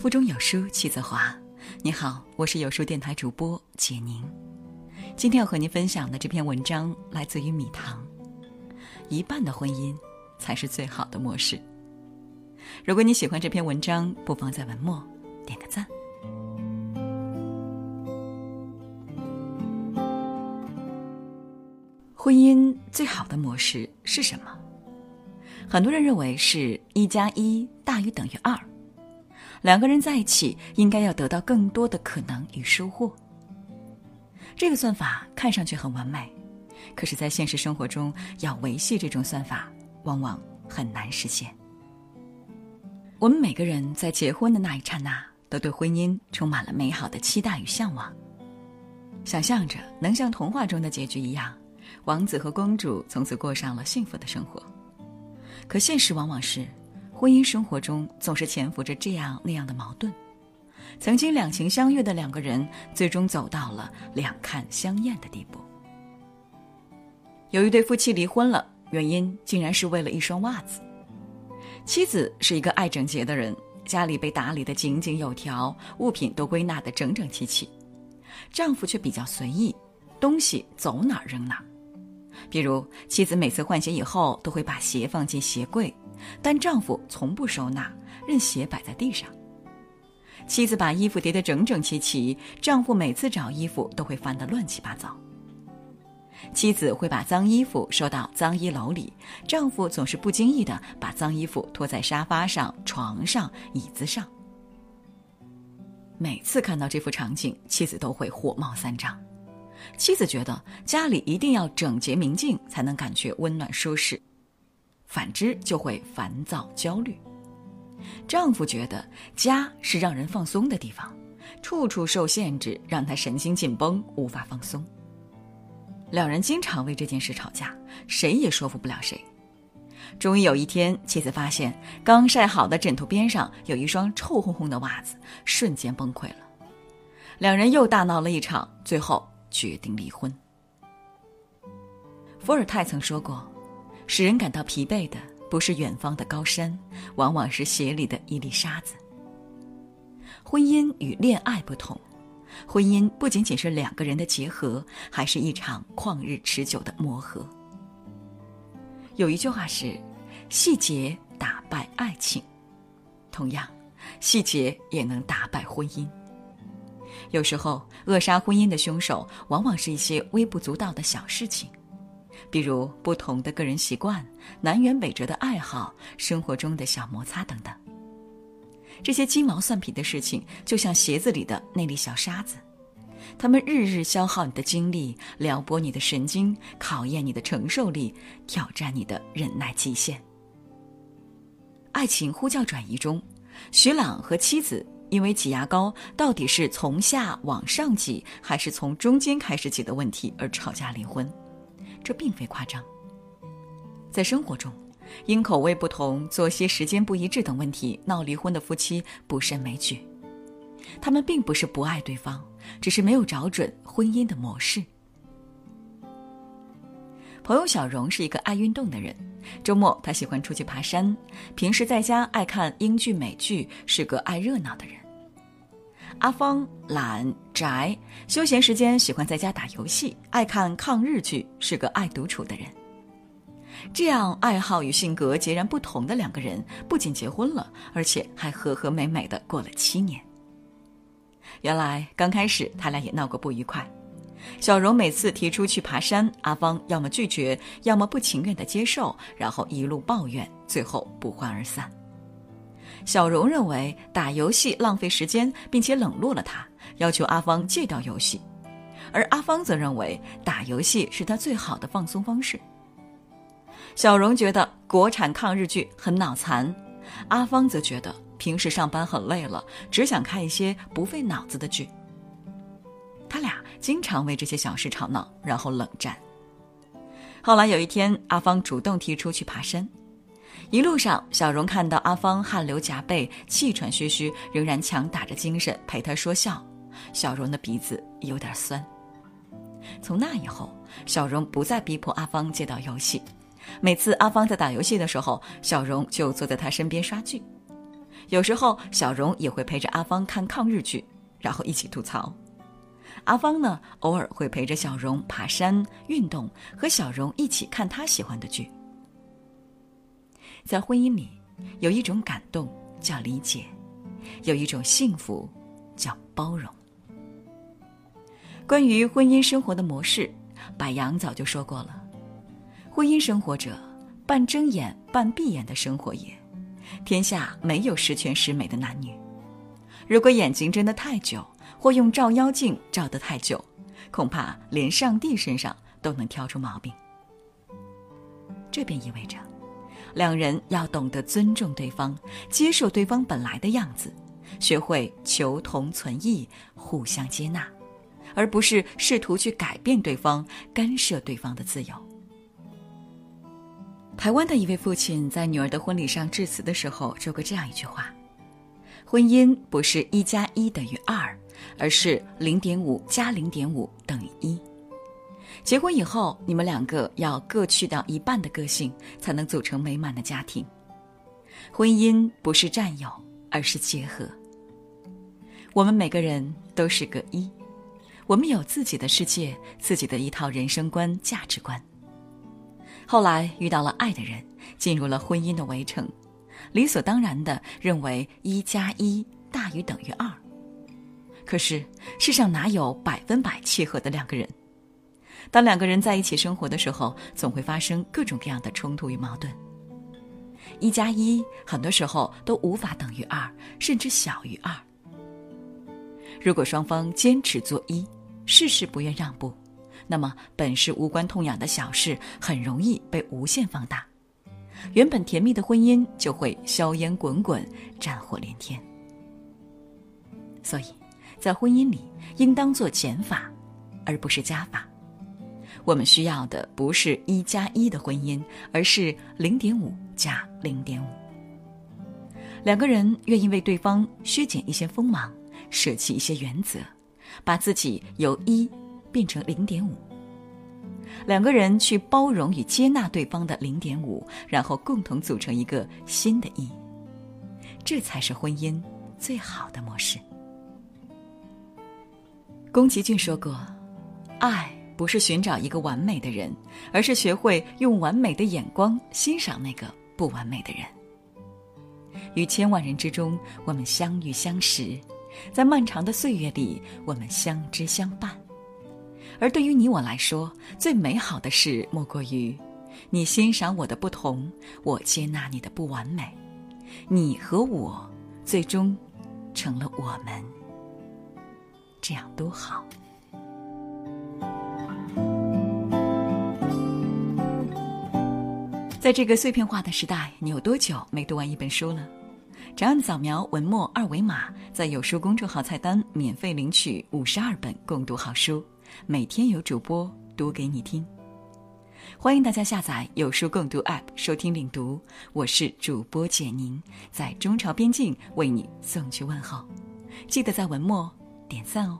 腹中有书气自华。你好，我是有书电台主播简宁。今天要和您分享的这篇文章来自于米糖。一半的婚姻才是最好的模式。如果你喜欢这篇文章，不妨在文末点个赞。婚姻最好的模式是什么？很多人认为是一加一大于等于二。两个人在一起，应该要得到更多的可能与收获。这个算法看上去很完美，可是，在现实生活中，要维系这种算法，往往很难实现。我们每个人在结婚的那一刹那，都对婚姻充满了美好的期待与向往，想象着能像童话中的结局一样，王子和公主从此过上了幸福的生活。可现实往往是。婚姻生活中总是潜伏着这样那样的矛盾，曾经两情相悦的两个人，最终走到了两看相厌的地步。有一对夫妻离婚了，原因竟然是为了一双袜子。妻子是一个爱整洁的人，家里被打理得井井有条，物品都归纳得整整齐齐；丈夫却比较随意，东西走哪儿扔哪儿。比如，妻子每次换鞋以后都会把鞋放进鞋柜。但丈夫从不收纳，任鞋摆在地上。妻子把衣服叠得整整齐齐，丈夫每次找衣服都会翻得乱七八糟。妻子会把脏衣服收到脏衣篓里，丈夫总是不经意地把脏衣服拖在沙发上、床上、椅子上。每次看到这幅场景，妻子都会火冒三丈。妻子觉得家里一定要整洁明净，才能感觉温暖舒适。反之就会烦躁焦虑。丈夫觉得家是让人放松的地方，处处受限制，让他神经紧绷，无法放松。两人经常为这件事吵架，谁也说服不了谁。终于有一天，妻子发现刚晒好的枕头边上有一双臭烘烘的袜子，瞬间崩溃了。两人又大闹了一场，最后决定离婚。伏尔泰曾说过。使人感到疲惫的不是远方的高山，往往是鞋里的一粒沙子。婚姻与恋爱不同，婚姻不仅仅是两个人的结合，还是一场旷日持久的磨合。有一句话是：“细节打败爱情”，同样，细节也能打败婚姻。有时候，扼杀婚姻的凶手，往往是一些微不足道的小事情。比如不同的个人习惯、南辕北辙的爱好、生活中的小摩擦等等，这些鸡毛蒜皮的事情，就像鞋子里的那粒小沙子，他们日日消耗你的精力，撩拨你的神经，考验你的承受力，挑战你的忍耐极限。爱情呼叫转移中，徐朗和妻子因为挤牙膏到底是从下往上挤，还是从中间开始挤的问题而吵架离婚。这并非夸张。在生活中，因口味不同、作息时间不一致等问题闹离婚的夫妻不胜枚举。他们并不是不爱对方，只是没有找准婚姻的模式。朋友小荣是一个爱运动的人，周末他喜欢出去爬山，平时在家爱看英剧美剧，是个爱热闹的人。阿芳懒宅，休闲时间喜欢在家打游戏，爱看抗日剧，是个爱独处的人。这样爱好与性格截然不同的两个人，不仅结婚了，而且还和和美美的过了七年。原来刚开始他俩也闹过不愉快，小荣每次提出去爬山，阿芳要么拒绝，要么不情愿的接受，然后一路抱怨，最后不欢而散。小荣认为打游戏浪费时间，并且冷落了他，要求阿芳戒掉游戏；而阿芳则认为打游戏是他最好的放松方式。小荣觉得国产抗日剧很脑残，阿芳则觉得平时上班很累了，只想看一些不费脑子的剧。他俩经常为这些小事吵闹，然后冷战。后来有一天，阿芳主动提出去爬山。一路上，小荣看到阿芳汗流浃背、气喘吁吁，仍然强打着精神陪他说笑。小荣的鼻子有点酸。从那以后，小荣不再逼迫阿芳戒掉游戏。每次阿芳在打游戏的时候，小荣就坐在他身边刷剧。有时候小荣也会陪着阿芳看抗日剧，然后一起吐槽。阿芳呢，偶尔会陪着小荣爬山、运动，和小荣一起看他喜欢的剧。在婚姻里，有一种感动叫理解，有一种幸福叫包容。关于婚姻生活的模式，柏杨早就说过了：婚姻生活者，半睁眼半闭眼的生活也。天下没有十全十美的男女，如果眼睛睁得太久，或用照妖镜照得太久，恐怕连上帝身上都能挑出毛病。这便意味着，两人要懂得尊重对方，接受对方本来的样子，学会求同存异，互相接纳，而不是试图去改变对方，干涉对方的自由。台湾的一位父亲在女儿的婚礼上致辞的时候说过这样一句话：“婚姻不是一加一等于二，而是零点五加零点五等于一。结婚以后，你们两个要各去掉一半的个性，才能组成美满的家庭。婚姻不是占有，而是结合。我们每个人都是个一，我们有自己的世界，自己的一套人生观、价值观。”后来遇到了爱的人，进入了婚姻的围城，理所当然的认为一加一大于等于二。可是世上哪有百分百契合的两个人？当两个人在一起生活的时候，总会发生各种各样的冲突与矛盾。一加一很多时候都无法等于二，甚至小于二。如果双方坚持做一，事事不愿让步。那么，本是无关痛痒的小事，很容易被无限放大，原本甜蜜的婚姻就会硝烟滚滚、战火连天。所以，在婚姻里，应当做减法，而不是加法。我们需要的不是一加一的婚姻，而是零点五加零点五。两个人愿意为对方削减一些锋芒，舍弃一些原则，把自己由一。变成零点五，两个人去包容与接纳对方的零点五，然后共同组成一个新的一，这才是婚姻最好的模式。宫崎骏说过：“爱不是寻找一个完美的人，而是学会用完美的眼光欣赏那个不完美的人。”于千万人之中，我们相遇相识，在漫长的岁月里，我们相知相伴。而对于你我来说，最美好的事莫过于，你欣赏我的不同，我接纳你的不完美，你和我最终成了我们，这样多好。在这个碎片化的时代，你有多久没读完一本书了？长按扫描文末二维码，在有书公众号菜单免费领取五十二本共读好书。每天有主播读给你听，欢迎大家下载有书共读 App 收听领读。我是主播简宁，在中朝边境为你送去问候，记得在文末点赞哦。